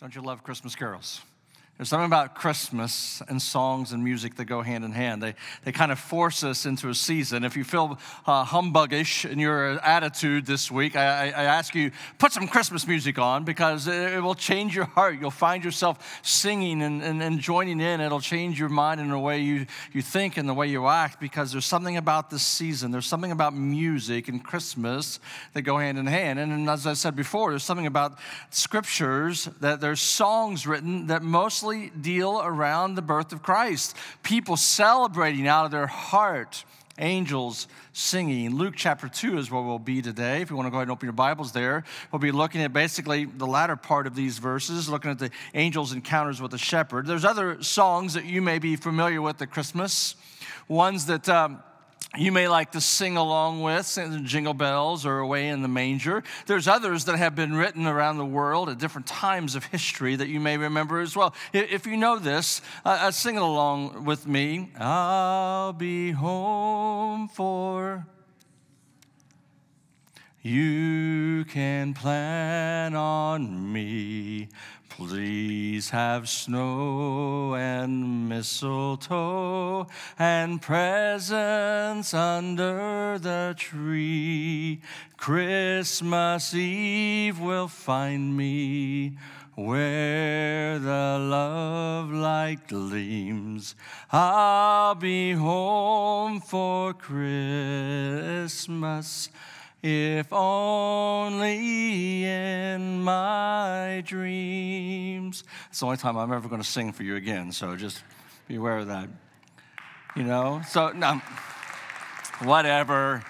Don't you love Christmas carols? There's something about Christmas and songs and music that go hand in hand. They, they kind of force us into a season. If you feel uh, humbuggish in your attitude this week, I, I, ask you, put some Christmas music on because it, will change your heart. You'll find yourself singing and, and, and, joining in. It'll change your mind in the way you, you think and the way you act because there's something about this season. There's something about music and Christmas that go hand in hand. And as I said before, there's something about scriptures that there's songs written that mostly deal around the birth of Christ. People celebrating out of their heart, angels singing. Luke chapter 2 is where we'll be today. If you want to go ahead and open your Bibles there, we'll be looking at basically the latter part of these verses, looking at the angels' encounters with the shepherd. There's other songs that you may be familiar with at Christmas, ones that. Um, you may like to sing along with, Jingle Bells or Away in the Manger. There's others that have been written around the world at different times of history that you may remember as well. If you know this, uh, uh, sing along with me. I'll be home for. You can plan on me Please have snow and mistletoe and presents under the tree. Christmas Eve will find me where the love light gleams. I'll be home for Christmas if only in my dreams. It's the only time I'm ever going to sing for you again, so just be aware of that. You know? So, no, whatever.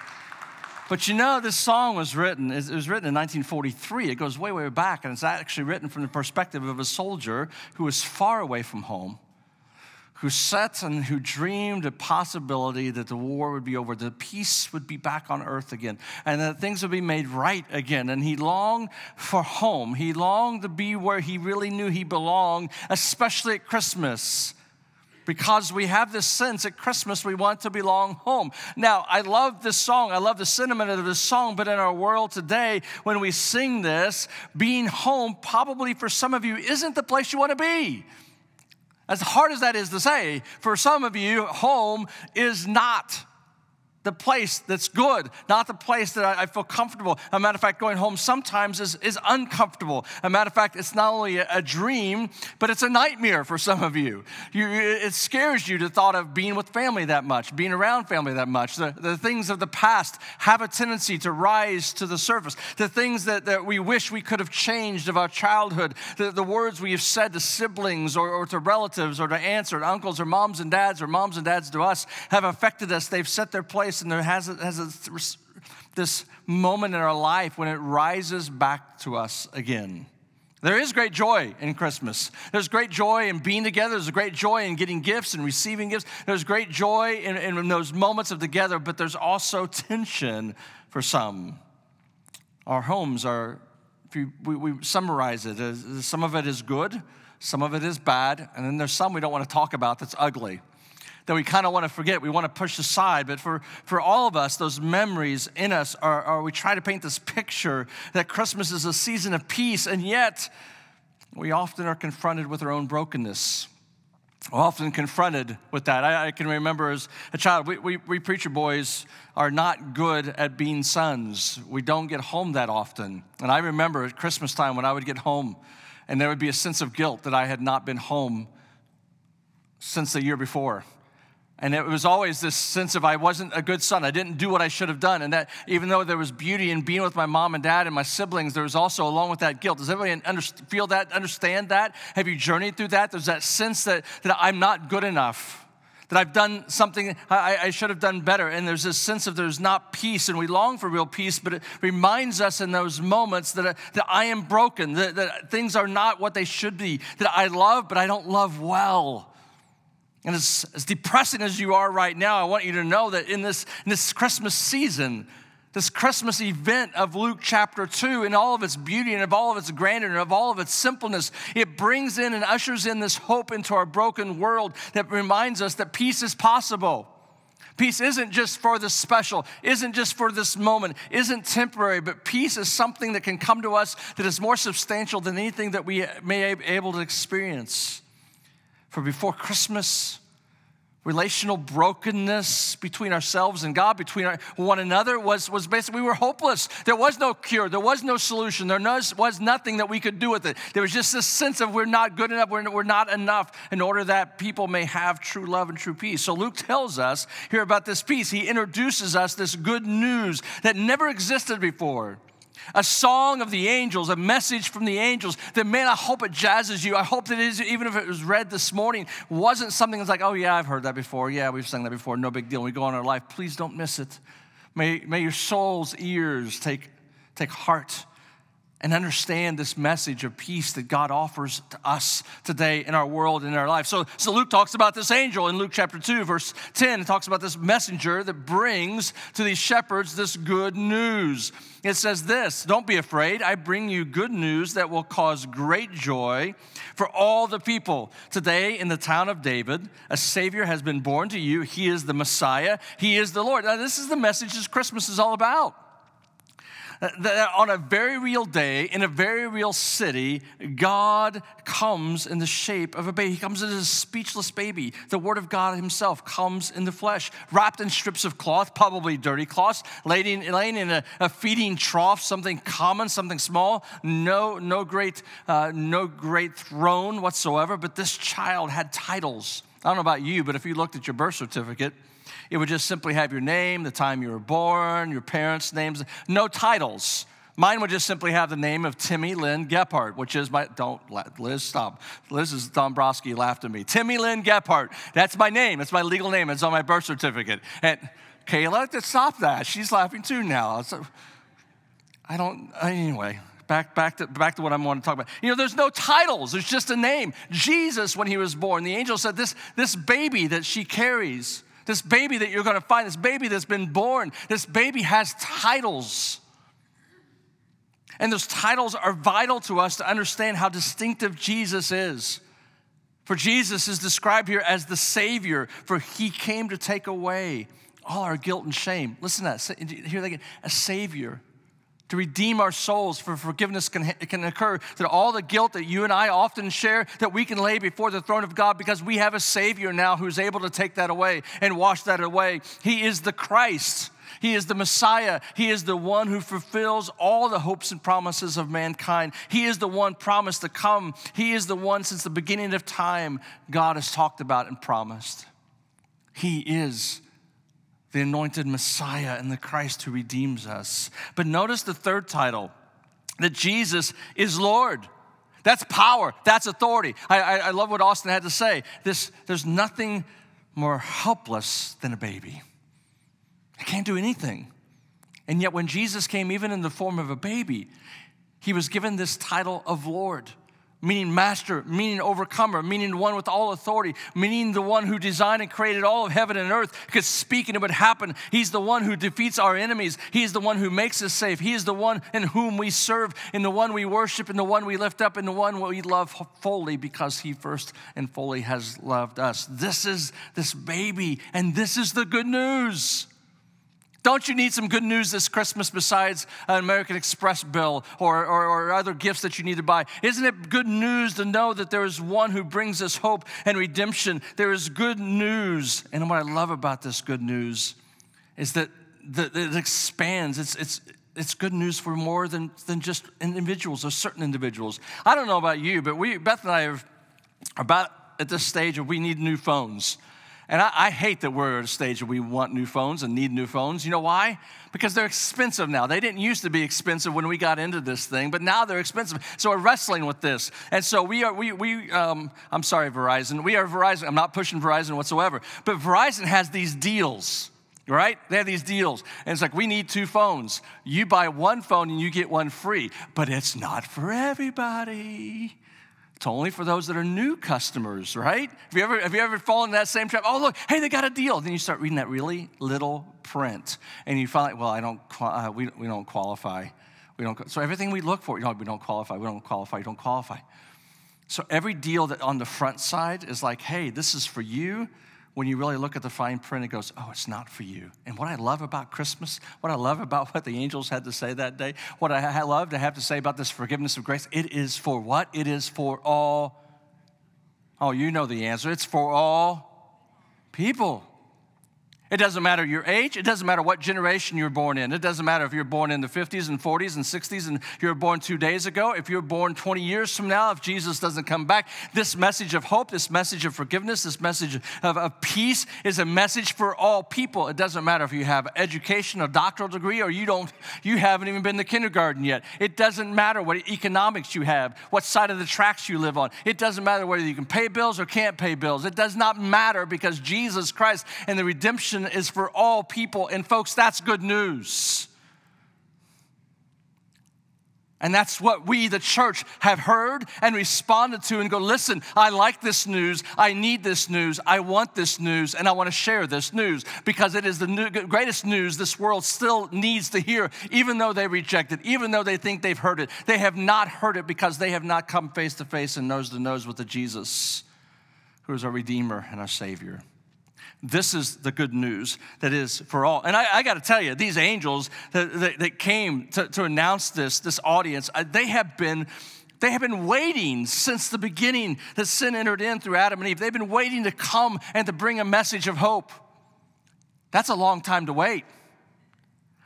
But you know, this song was written, it was written in 1943. It goes way, way back, and it's actually written from the perspective of a soldier who was far away from home who sat and who dreamed a possibility that the war would be over, that peace would be back on earth again, and that things would be made right again. And he longed for home. He longed to be where he really knew he belonged, especially at Christmas. Because we have this sense at Christmas we want to belong home. Now, I love this song. I love the sentiment of this song, but in our world today, when we sing this, being home probably for some of you isn't the place you want to be. As hard as that is to say, for some of you, home is not the place that's good, not the place that I, I, feel comfortable. A matter of fact, going home sometimes is, is uncomfortable. A matter of fact, it's not only a, a dream, but it's a nightmare for some of you. you. It scares you to thought of being with family that much, being around family that much. The, the things of the past have a tendency to rise to the surface. The things that, that we wish we could have changed of our childhood, the, the words we have said to siblings or, or to relatives or to aunts or to uncles or moms and dads or moms and dads to us have affected us. They've set their place place and there has, has a, this moment in our life when it rises back to us again. There is great joy in Christmas. There's great joy in being together. There's great joy in getting gifts and receiving gifts. There's great joy in, in those moments of together, but there's also tension for some. Our homes are, if you, we, we summarize it, some of it is good, some of it is bad, and then there's some we don't want to talk about that's ugly that we kind of want to forget, we want to push aside. But for, for all of us, those memories in us are, are we try to paint this picture that Christmas is a season of peace, and yet we often are confronted with our own brokenness. Often confronted with that. I, I can remember as a child, we, we, we preacher boys are not good at being sons. We don't get home that often. And I remember at Christmas time when I would get home, and there would be a sense of guilt that I had not been home since the year before. And it was always this sense of I wasn't a good son. I didn't do what I should have done. And that even though there was beauty in being with my mom and dad and my siblings, there was also, along with that, guilt. Does everybody under, feel that, understand that? Have you journeyed through that? There's that sense that, that I'm not good enough, that I've done something I, I should have done better. And there's this sense of there's not peace, and we long for real peace, but it reminds us in those moments that, that I am broken, that, that things are not what they should be, that I love, but I don't love well. And as, as depressing as you are right now, I want you to know that in this, in this Christmas season, this Christmas event of Luke chapter 2, in all of its beauty and of all of its grandeur and of all of its simpleness, it brings in and ushers in this hope into our broken world that reminds us that peace is possible. Peace isn't just for the special, isn't just for this moment, isn't temporary, but peace is something that can come to us that is more substantial than anything that we may be able to experience. For before Christmas, relational brokenness between ourselves and God, between our, one another, was, was basically we were hopeless. There was no cure, there was no solution, there was, was nothing that we could do with it. There was just this sense of we're not good enough, we're, we're not enough in order that people may have true love and true peace. So Luke tells us here about this peace. He introduces us this good news that never existed before a song of the angels, a message from the angels that, man, I hope it jazzes you. I hope that it is, even if it was read this morning, wasn't something that's like, oh, yeah, I've heard that before. Yeah, we've sung that before. No big deal. We go on our life. Please don't miss it. May, may your soul's ears take, take heart and understand this message of peace that God offers to us today in our world and in our life. So, so Luke talks about this angel in Luke chapter 2, verse 10. It talks about this messenger that brings to these shepherds this good news. It says this Don't be afraid. I bring you good news that will cause great joy for all the people. Today, in the town of David, a Savior has been born to you. He is the Messiah, He is the Lord. Now, this is the message that Christmas is all about that on a very real day, in a very real city, God comes in the shape of a baby. He comes as a speechless baby. The Word of God Himself comes in the flesh, wrapped in strips of cloth, probably dirty cloths, laying, laying in a, a feeding trough, something common, something small. No, no great, uh, no great throne whatsoever. But this child had titles. I don't know about you, but if you looked at your birth certificate, it would just simply have your name, the time you were born, your parents' names, no titles. Mine would just simply have the name of Timmy Lynn Gephardt, which is my, don't, Liz, stop. Liz is Dombrowski laughed at me. Timmy Lynn Gephardt, that's my name. It's my legal name. It's on my birth certificate. And Kayla, stop that. She's laughing too now. I don't, anyway, back, back, to, back to what I want to talk about. You know, there's no titles, there's just a name. Jesus, when he was born, the angel said, This, this baby that she carries, this baby that you're going to find, this baby that's been born, this baby has titles. And those titles are vital to us to understand how distinctive Jesus is. For Jesus is described here as the Savior, for he came to take away all our guilt and shame. Listen to that. Hear that again. A Savior to redeem our souls, for forgiveness can, can occur, that all the guilt that you and I often share, that we can lay before the throne of God because we have a Savior now who's able to take that away and wash that away. He is the Christ. He is the Messiah. He is the one who fulfills all the hopes and promises of mankind. He is the one promised to come. He is the one since the beginning of time God has talked about and promised. He is the anointed Messiah and the Christ who redeems us. But notice the third title that Jesus is Lord. That's power, that's authority. I, I, I, love what Austin had to say. This, there's nothing more helpless than a baby. It can't do anything. And yet, when Jesus came, even in the form of a baby, he was given this title of Lord meaning master, meaning overcomer, meaning one with all authority, meaning the one who designed and created all of heaven and earth could speak and it would happen. He's the one who defeats our enemies. He is the one who makes us safe. He is the one in whom we serve, in the one we worship, in the one we lift up, in the one we love fully because he first and fully has loved us. This is this baby, and this is the good news. Don't you need some good news this Christmas besides an American Express bill or, or, or, other gifts that you need to buy? Isn't it good news to know that there is one who brings us hope and redemption? There is good news. And what I love about this good news is that, that it expands. It's, it's, it's good news for more than, than just individuals or certain individuals. I don't know about you, but we, Beth and I are about at this stage of we need new phones. And I, I, hate that we're at a stage where we want new phones and need new phones. You know why? Because they're expensive now. They didn't used to be expensive when we got into this thing, but now they're expensive. So we're wrestling with this. And so we are, we, we um, I'm sorry, Verizon. We are Verizon. I'm not pushing Verizon whatsoever. But Verizon has these deals right? They have these deals. And it's like, we need two phones. You buy one phone and you get one free, but it's not for everybody. It's only for those that are new customers, right? Have you ever, have you ever fallen in that same trap? Oh, look, hey, they got a deal. Then you start reading that really little print, and you find, well, I don't, uh, we, we don't qualify. We don't, so everything we look for, you know, we don't qualify, we don't qualify, we don't qualify. So every deal that on the front side is like, hey, this is for you, when you really look at the fine print, it goes, oh, it's not for you. And what I love about Christmas, what I love about what the angels had to say that day, what I love to have to say about this forgiveness of grace, it is for what? It is for all. Oh, you know the answer. It's for all people. It doesn't matter your age. It doesn't matter what generation you're born in. It doesn't matter if you're born in the 50s and 40s and 60s and you're born two days ago. If you're born 20 years from now, if Jesus doesn't come back, this message of hope, this message of forgiveness, this message of, of peace is a message for all people. It doesn't matter if you have education, a doctoral degree, or you don't, you haven't even been to kindergarten yet. It doesn't matter what economics you have, what side of the tracks you live on. It doesn't matter whether you can pay bills or can't pay bills. It does not matter because Jesus Christ and the redemption is for all people. And folks, that's good news. And that's what we, the church, have heard and responded to and go, listen, I like this news. I need this news. I want this news. And I want to share this news because it is the new, greatest news this world still needs to hear, even though they reject it, even though they think they've heard it. They have not heard it because they have not come face to face and nose to nose with the Jesus who is our Redeemer and our Savior. This is the good news that is for all. And I, I got to tell you, these angels that, that, that came to, to, announce this, this audience, uh, they have been. They have been waiting since the beginning that sin entered in through Adam and Eve. They've been waiting to come and to bring a message of hope. That's a long time to wait.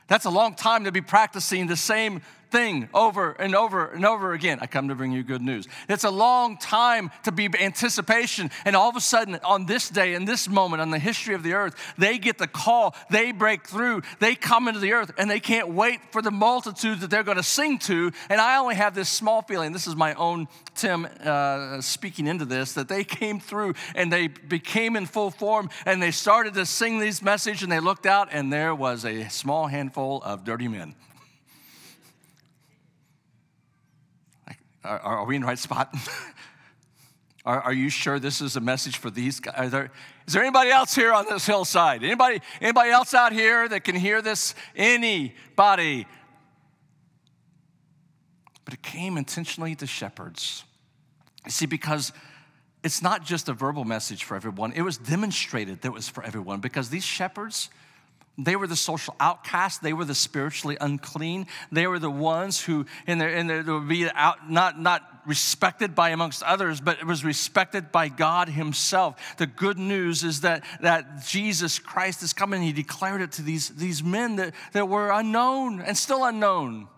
That's a long time to be practicing the same thing over and over and over again. I come to bring you good news. It's a long time to be anticipation. And all of a sudden, on this day, in this moment, on the history of the earth, they get the call, they break through, they come into the earth, and they can't wait for the multitude that they're going to sing to. And I only have this small feeling, this is my own Tim uh, speaking into this, that they came through and they became in full form and they started to sing these messages and they looked out and there was a small handful of dirty men. Are, are we in the right spot? are, are, you sure this is a message for these guys? There, is there anybody else here on this hillside? Anybody, anybody else out here that can hear this? Anybody? But it came intentionally to shepherds. You see, because it's not just a verbal message for everyone, it was demonstrated that it was for everyone because these shepherds, they were the social outcasts. They were the spiritually unclean. They were the ones who, in their, in their, would be out, not, not respected by amongst others, but it was respected by God Himself. The good news is that, that Jesus Christ is coming. He declared it to these, these men that, that were unknown and still unknown.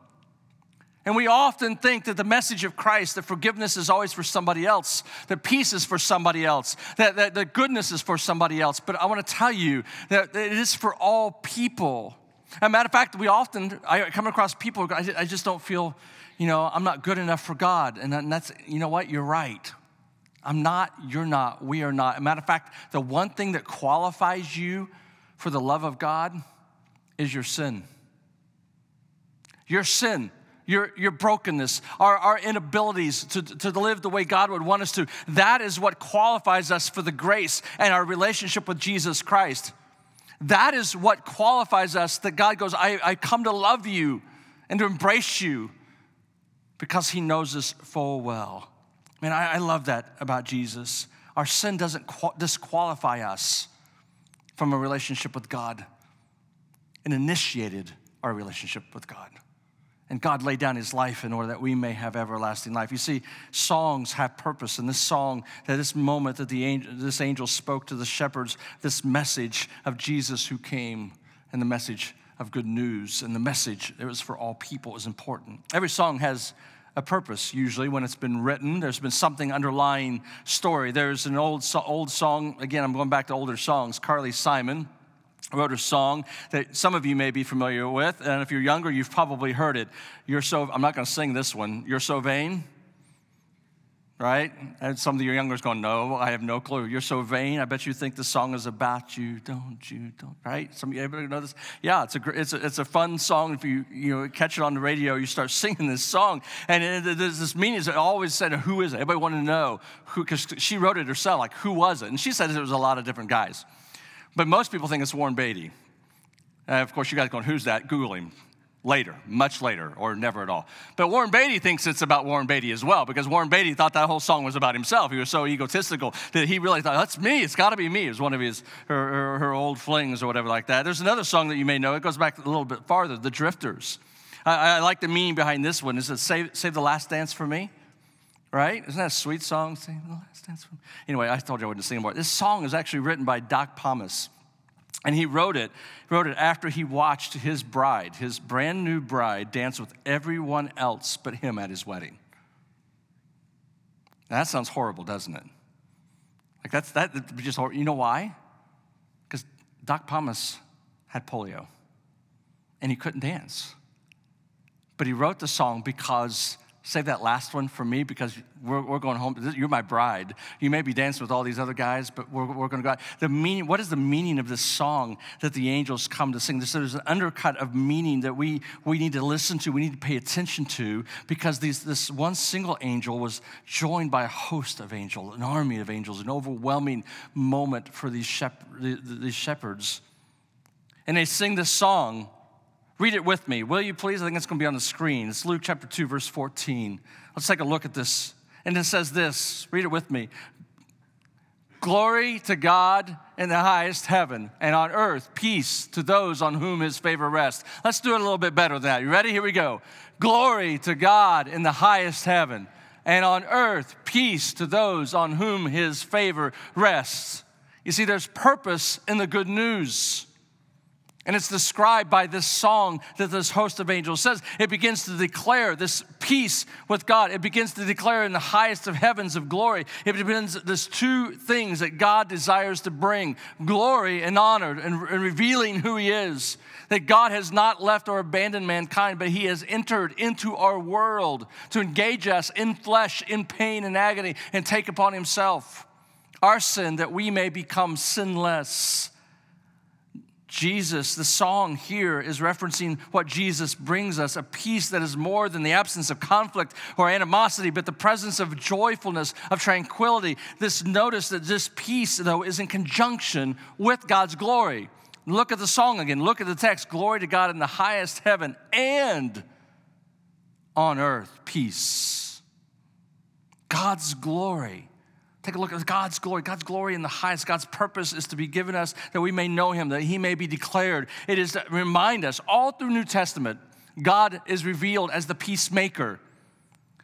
And we often think that the message of Christ, that forgiveness is always for somebody else, that peace is for somebody else, that, that, that goodness is for somebody else. But I want to tell you that it is for all people. As a matter of fact, we often, I come across people, I just don't feel, you know, I'm not good enough for God. And that's, you know what, you're right. I'm not, you're not, we are not. As a matter of fact, the one thing that qualifies you for the love of God is your sin. Your sin your, your brokenness, our, our inabilities to, to live the way God would want us to. That is what qualifies us for the grace and our relationship with Jesus Christ. That is what qualifies us that God goes, I, I come to love you and to embrace you because he knows us full well. Man, I, I love that about Jesus. Our sin doesn't disqualify us from a relationship with God and initiated our relationship with God. And God laid down his life in order that we may have everlasting life. You see, songs have purpose. And this song, that this moment that the angel, this angel spoke to the shepherds, this message of Jesus who came, and the message of good news, and the message it was for all people is important. Every song has a purpose usually when it's been written there's been something underlying story there's an old old song again i'm going back to older songs carly simon wrote a song that some of you may be familiar with, and if you're younger, you've probably heard it. You're so, I'm not going to sing this one. You're so vain, right? And some of your youngers going, no, I have no clue. You're so vain. I bet you think the song is about you, don't you? Don't, right? Some of you ever know this? Yeah, it's a, it's a, it's a fun song. If you, you know, catch it on the radio, you start singing this song. And it, there's this meaning that always said, who is it? Everybody wanted to know who, because she wrote it herself, like, who was it? And she said it was a lot of different guys. But most people think it's Warren Beatty. Uh, of course, you guys going, who's that? Google him. later, much later, or never at all. But Warren Beatty thinks it's about Warren Beatty as well, because Warren Beatty thought that whole song was about himself. He was so egotistical that he really thought, that's me, it's got to be me. It was one of his, her, her, her, old flings or whatever like that. There's another song that you may know, it goes back a little bit farther, The Drifters. I, I like the meaning behind this one. It says, save, save the last dance for me right? Isn't that a sweet song? Save the last dance for me. Anyway, I told you I wouldn't sing more. This song is actually written by Doc Pomus. And he wrote it, wrote it after he watched his bride, his brand new bride, dance with everyone else but him at his wedding. Now, that sounds horrible, doesn't it? Like that's that just you know why? Because Doc Pomus had polio and he couldn't dance. But he wrote the song because Save that last one for me because we're, we're going home. You're my bride. You may be dancing with all these other guys, but we're, we're going to go out. The meaning, what is the meaning of this song that the angels come to sing? So there's an undercut of meaning that we, we need to listen to, we need to pay attention to, because these, this one single angel was joined by a host of angels, an army of angels, an overwhelming moment for these, shep- these shepherds. And they sing this song Read it with me, will you please? I think it's going to be on the screen. It's Luke chapter 2, verse 14. Let's take a look at this. And it says this read it with me Glory to God in the highest heaven, and on earth, peace to those on whom his favor rests. Let's do it a little bit better than that. You ready? Here we go. Glory to God in the highest heaven, and on earth, peace to those on whom his favor rests. You see, there's purpose in the good news. And it's described by this song that this host of angels says. It begins to declare this peace with God. It begins to declare in the highest of heavens of glory. It begins this two things that God desires to bring glory and honor and, and revealing who He is. That God has not left or abandoned mankind, but He has entered into our world to engage us in flesh, in pain and agony, and take upon Himself our sin that we may become sinless Jesus, the song here is referencing what Jesus brings us a peace that is more than the absence of conflict or animosity, but the presence of joyfulness, of tranquility. This notice that this peace, though, is in conjunction with God's glory. Look at the song again. Look at the text glory to God in the highest heaven and on earth, peace. God's glory. Take a look at God's glory. God's glory in the highest. God's purpose is to be given us that we may know Him, that He may be declared. It is to remind us all through New Testament, God is revealed as the peacemaker.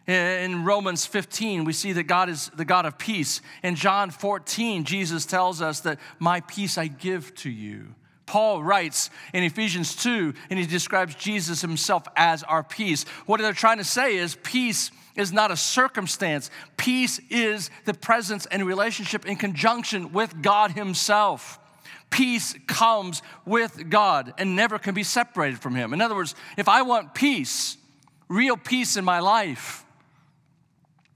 In Romans 15, we see that God is the God of peace. In John 14, Jesus tells us that my peace I give to you. Paul writes in Ephesians 2, and he describes Jesus himself as our peace. What they're trying to say is peace is not a circumstance. Peace is the presence and relationship in conjunction with God Himself. Peace comes with God and never can be separated from Him. In other words, if I want peace, real peace in my life,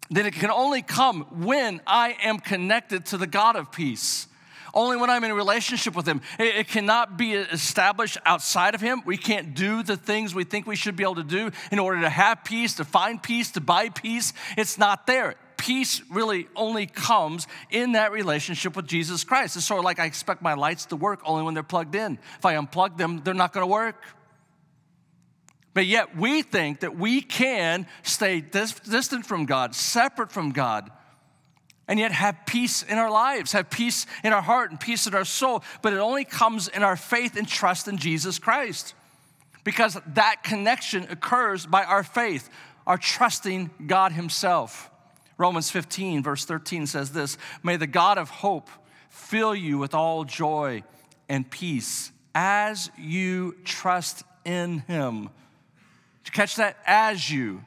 then it can only come when I am connected to the God of peace only when I'm in a relationship with Him. It, it, cannot be established outside of Him. We can't do the things we think we should be able to do in order to have peace, to find peace, to buy peace. It's not there. Peace really only comes in that relationship with Jesus Christ. It's sort of like I expect my lights to work only when they're plugged in. If I unplug them, they're not going to work. But yet we think that we can stay distant from God, separate from God, and yet have peace in our lives, have peace in our heart and peace in our soul. But it only comes in our faith and trust in Jesus Christ because that connection occurs by our faith, our trusting God Himself. Romans 15, verse 13 says this May the God of hope fill you with all joy and peace as you trust in Him. Did you catch that? As you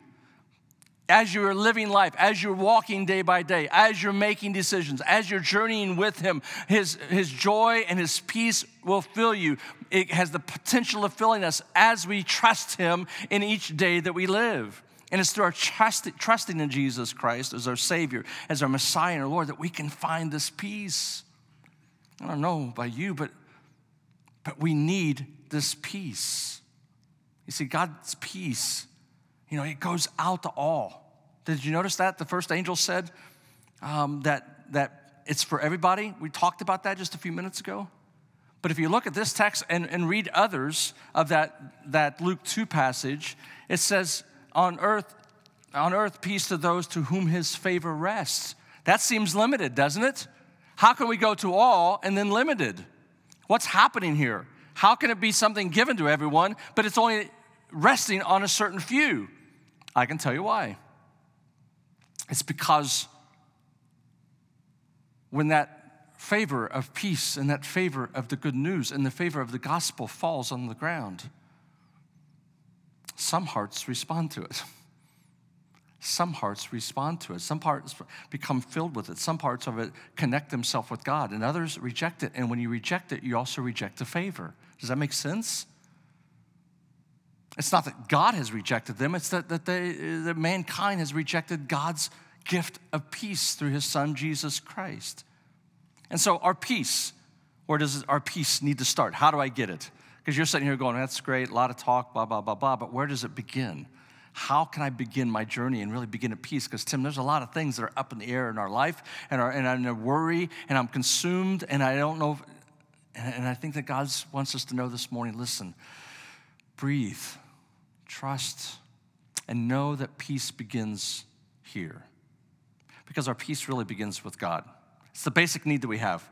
as you're living life, as you're walking day by day, as you're making decisions, as you're journeying with Him, His, his joy and His peace will fill you. It has the potential of filling us as we trust Him in each day that we live. And it's through our trust, trusting in Jesus Christ as our Savior, as our Messiah and our Lord, that we can find this peace. I don't know about you, but, but we need this peace. You see, God's peace you know, it goes out to all. Did you notice that? The first angel said um, that, that it's for everybody. We talked about that just a few minutes ago. But if you look at this text and, and read others of that, that Luke 2 passage, it says, on earth, on earth, peace to those to whom his favor rests. That seems limited, doesn't it? How can we go to all and then limited? What's happening here? How can it be something given to everyone, but it's only resting on a certain few? I can tell you why. It's because when that favor of peace and that favor of the good news and the favor of the gospel falls on the ground, some hearts respond to it. Some hearts respond to it. Some parts become filled with it. Some parts of it connect themselves with God, and others reject it. And when you reject it, you also reject the favor. Does that make sense? It's not that God has rejected them, it's that, that, they, that mankind has rejected God's gift of peace through his son, Jesus Christ. And so, our peace, where does our peace need to start? How do I get it? Because you're sitting here going, that's great, a lot of talk, blah, blah, blah, blah, but where does it begin? How can I begin my journey and really begin at peace? Because, Tim, there's a lot of things that are up in the air in our life, and, our, and I'm in a worry, and I'm consumed, and I don't know. If, and, and I think that God wants us to know this morning listen, breathe, trust, and know that peace begins here. Because our peace really begins with God. It's the basic need that we have.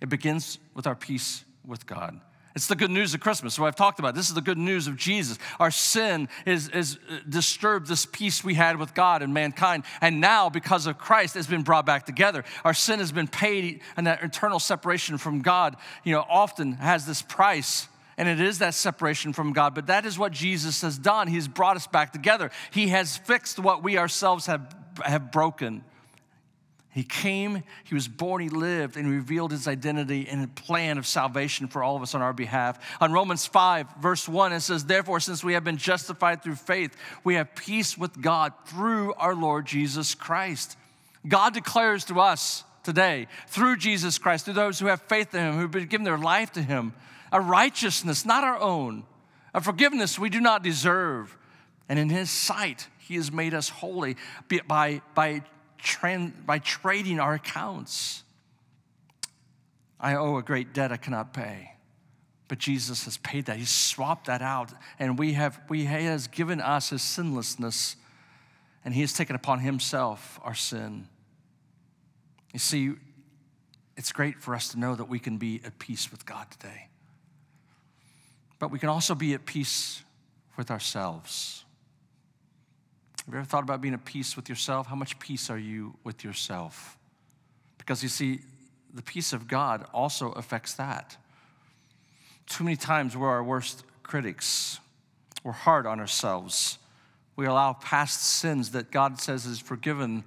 It begins with our peace with God. It's the good news of Christmas. So I've talked about. This is the good news of Jesus. Our sin is, is uh, disturbed this peace we had with God and mankind. And now, because of Christ, it's been brought back together. Our sin has been paid, and that eternal separation from God, you know, often has this price. And it is that separation from God. But that is what Jesus has done. He's brought us back together. He has fixed what we ourselves have, have broken. He came, he was born, he lived, and revealed his identity and a plan of salvation for all of us on our behalf. On Romans 5, verse 1, it says, Therefore, since we have been justified through faith, we have peace with God through our Lord Jesus Christ. God declares to us today, through Jesus Christ, through those who have faith in him, who've been given their life to him, a righteousness not our own, a forgiveness we do not deserve. And in his sight, he has made us holy by, by by trading our accounts. I owe a great debt I cannot pay. But Jesus has paid that. He's swapped that out. And we have, we, he has given us his sinlessness, and he has taken upon himself our sin. You see, it's great for us to know that we can be at peace with God today. But we can also be at peace with ourselves. Have you ever thought about being at peace with yourself? How much peace are you with yourself? Because you see, the peace of God also affects that. Too many times we're our worst critics. We're hard on ourselves. We allow past sins that God says is forgiven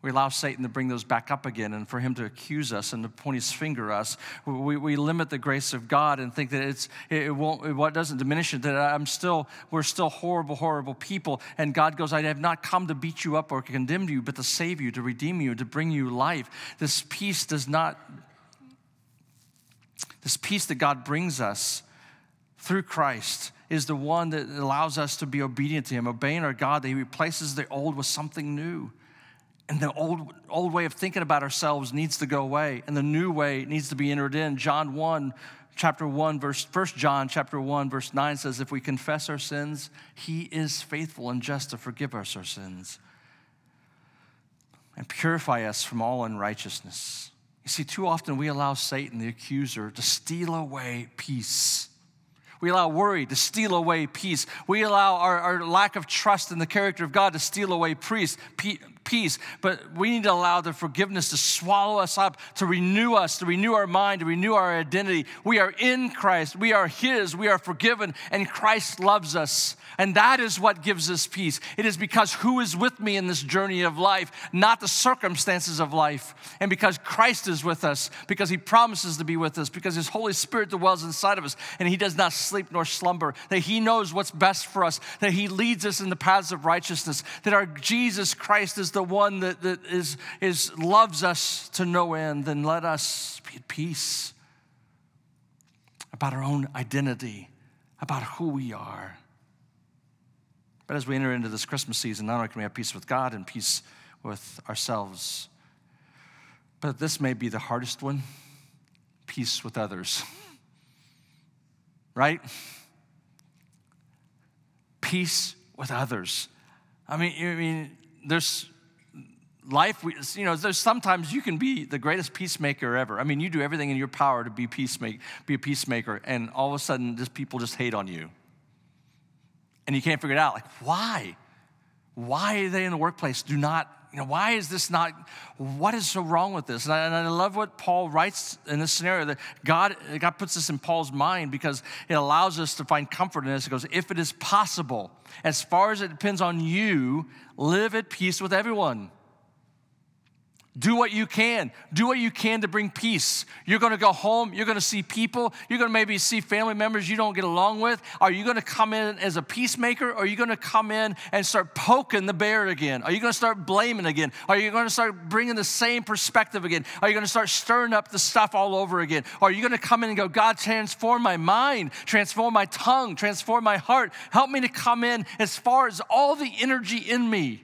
we allow Satan to bring those back up again and for him to accuse us and to point his finger at us. We, we limit the grace of God and think that it's, it won't, it doesn't diminish it, that I'm still, we're still horrible, horrible people. And God goes, I have not come to beat you up or condemn you, but to save you, to redeem you, to bring you life. This peace does not, this peace that God brings us through Christ is the one that allows us to be obedient to him, obeying our God, that he replaces the old with something new. And the old, old way of thinking about ourselves needs to go away, and the new way needs to be entered in. John 1, chapter 1, verse 1 John chapter 1, verse 9 says, If we confess our sins, he is faithful and just to forgive us our sins and purify us from all unrighteousness. You see, too often we allow Satan, the accuser, to steal away peace. We allow worry to steal away peace. We allow our, our lack of trust in the character of God to steal away peace, peace. But we need to allow the forgiveness to swallow us up, to renew us, to renew our mind, to renew our identity. We are in Christ. We are His. We are forgiven, and Christ loves us. And that is what gives us peace. It is because who is with me in this journey of life, not the circumstances of life. And because Christ is with us, because He promises to be with us, because His Holy Spirit dwells inside of us, and He does not sleep nor slumber, that He knows what's best for us, that He leads us in the paths of righteousness, that our Jesus Christ is the one that, that is, is, loves us to no end, then let us be at peace about our own identity, about who we are. But as we enter into this Christmas season, not only can we have peace with God and peace with ourselves, but this may be the hardest one peace with others. right? Peace with others. I mean, I mean, there's life, you know, there's sometimes you can be the greatest peacemaker ever. I mean, you do everything in your power to be peacemaker, be a peacemaker, and all of a sudden, just people just hate on you, and you can't figure it out. Like, why? Why are they in the workplace? Do not, you know, why is this not? What is so wrong with this? And I, and I love what Paul writes in this scenario that God, God puts this in Paul's mind because it allows us to find comfort in this. He goes, if it is possible, as far as it depends on you, live at peace with everyone. Do what you can. Do what you can to bring peace. You're going to go home. You're going to see people. You're going to maybe see family members you don't get along with. Are you going to come in as a peacemaker or are you going to come in and start poking the bear again? Are you going to start blaming again? Are you going to start bringing the same perspective again? Are you going to start stirring up the stuff all over again? Are you going to come in and go, God, transform my mind, transform my tongue, transform my heart. Help me to come in as far as all the energy in me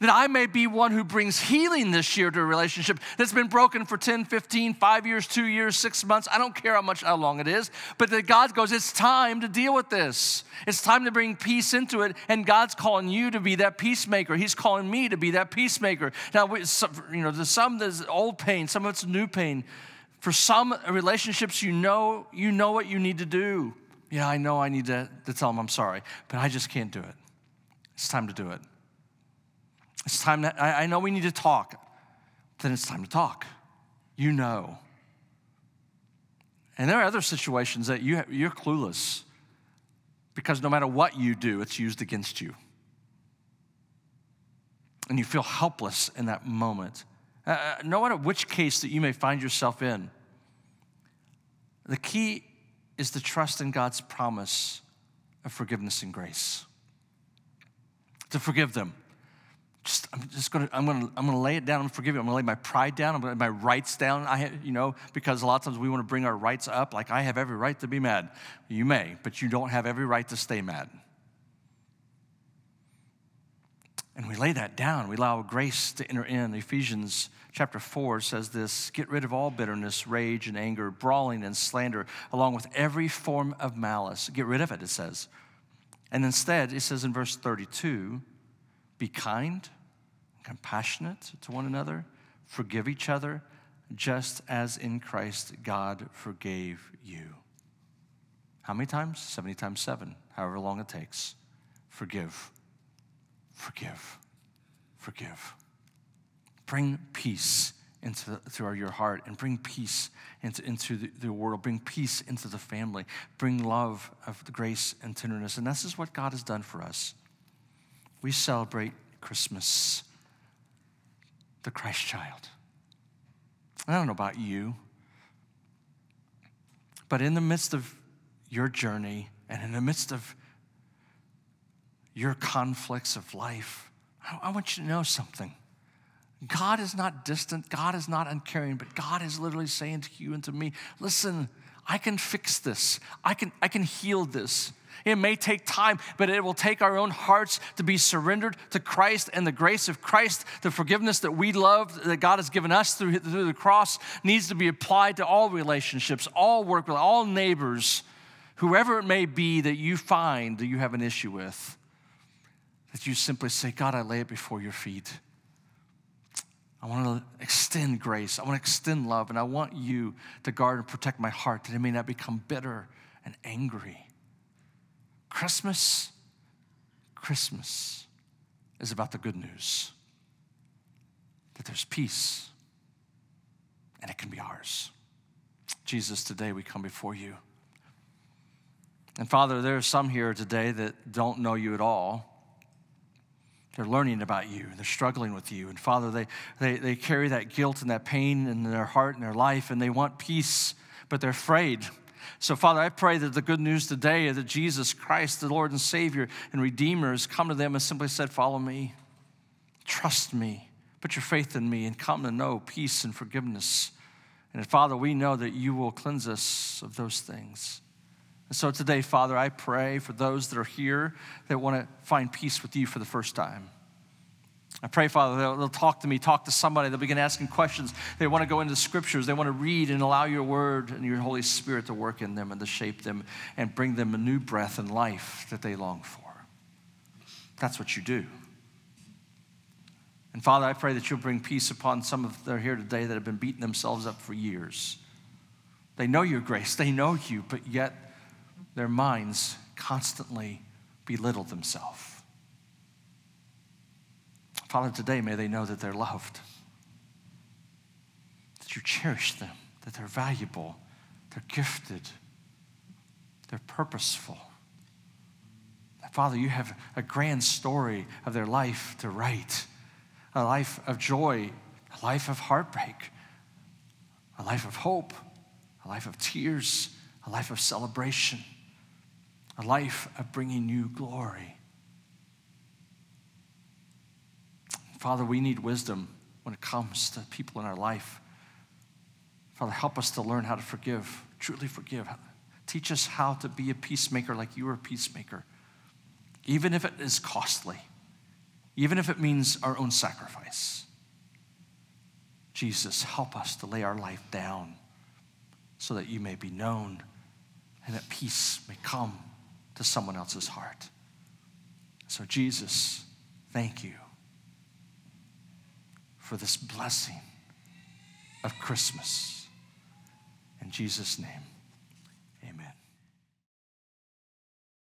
that I may be one who brings healing this year to a relationship that's been broken for 10, 15, 5 years, 2 years, 6 months. I don't care how much how long it is, but that God goes, it's time to deal with this. It's time to bring peace into it, and God's calling you to be that peacemaker. He's calling me to be that peacemaker. Now, you know, there's some there's old pain, some of it's new pain. For some relationships, you know, you know what you need to do. Yeah, I know I need to, to tell them I'm sorry, but I just can't do it. It's time to do it. It's time that I, I know we need to talk. Then it's time to talk. You know. And there are other situations that you, you're clueless because no matter what you do, it's used against you. And you feel helpless in that moment. Uh, uh no matter which case that you may find yourself in, the key is to trust in God's promise of forgiveness and grace. To forgive them just I'm just gonna I'm gonna I'm gonna lay it down. I'm gonna forgive you. I'm gonna lay my pride down. I'm gonna lay my rights down. I you know because a lot of times we want to bring our rights up. Like I have every right to be mad. You may, but you don't have every right to stay mad. And we lay that down. We allow grace to enter in. Ephesians chapter 4 says this Get rid of all bitterness, rage, and anger, brawling, and slander, along with every form of malice. Get rid of it, it says. And instead, it says in verse 32 be kind, and compassionate to one another, forgive each other, just as in Christ God forgave you. How many times? 70 times 7, however long it takes. Forgive, forgive, forgive. Bring peace into the, through your heart and bring peace into, into the, the, world. Bring peace into the family. Bring love of grace and tenderness. And this is what God has done for us we celebrate Christmas, the Christ child. I don't know about you, but in the midst of your journey and in the midst of your conflicts of life, I, want you to know something. God is not distant, God is not uncaring, but God is literally saying to you and to me, listen, I can fix this, I can, I can heal this. It may take time, but it will take our own hearts to be surrendered to Christ and the grace of Christ. The forgiveness that we love, that God has given us through, through the cross, needs to be applied to all relationships, all work with, all neighbors, whoever it may be that you find that you have an issue with. That you simply say, God, I lay it before your feet. I want to extend grace. I want to extend love, and I want you to guard and protect my heart that it may not become bitter and angry. Christmas, Christmas is about the good news that there's peace and it can be ours. Jesus, today we come before you. And Father, there are some here today that don't know you at all. They're learning about you, they're struggling with you. And Father, they, they, they carry that guilt and that pain in their heart and their life, and they want peace, but they're afraid. So, Father, I pray that the good news today that Jesus Christ, the Lord and Savior and Redeemer, has come to them and simply said, Follow me, trust me, put your faith in me, and come to know peace and forgiveness. And Father, we know that you will cleanse us of those things. And so today, Father, I pray for those that are here that want to find peace with you for the first time. I pray, Father, they'll, they'll, talk to me, talk to somebody. They'll begin asking questions. They want to go into scriptures. They want to read and allow your word and your Holy Spirit to work in them and to shape them and bring them a new breath and life that they long for. That's what you do. And Father, I pray that you'll bring peace upon some of that are here today that have been beating themselves up for years. They know your grace, they know you, but yet their minds constantly belittle themselves. Father, today may they know that they're loved, that you cherish them, that they're valuable, they're gifted, they're purposeful. Father, you have a grand story of their life to write a life of joy, a life of heartbreak, a life of hope, a life of tears, a life of celebration, a life of bringing you glory. Father, we need wisdom when it comes to people in our life. Father, help us to learn how to forgive, truly forgive. Teach us how to be a peacemaker like you are a peacemaker, even if it is costly, even if it means our own sacrifice. Jesus, help us to lay our life down so that you may be known and that peace may come to someone else's heart. So, Jesus, thank you for this blessing of Christmas. In Jesus' name.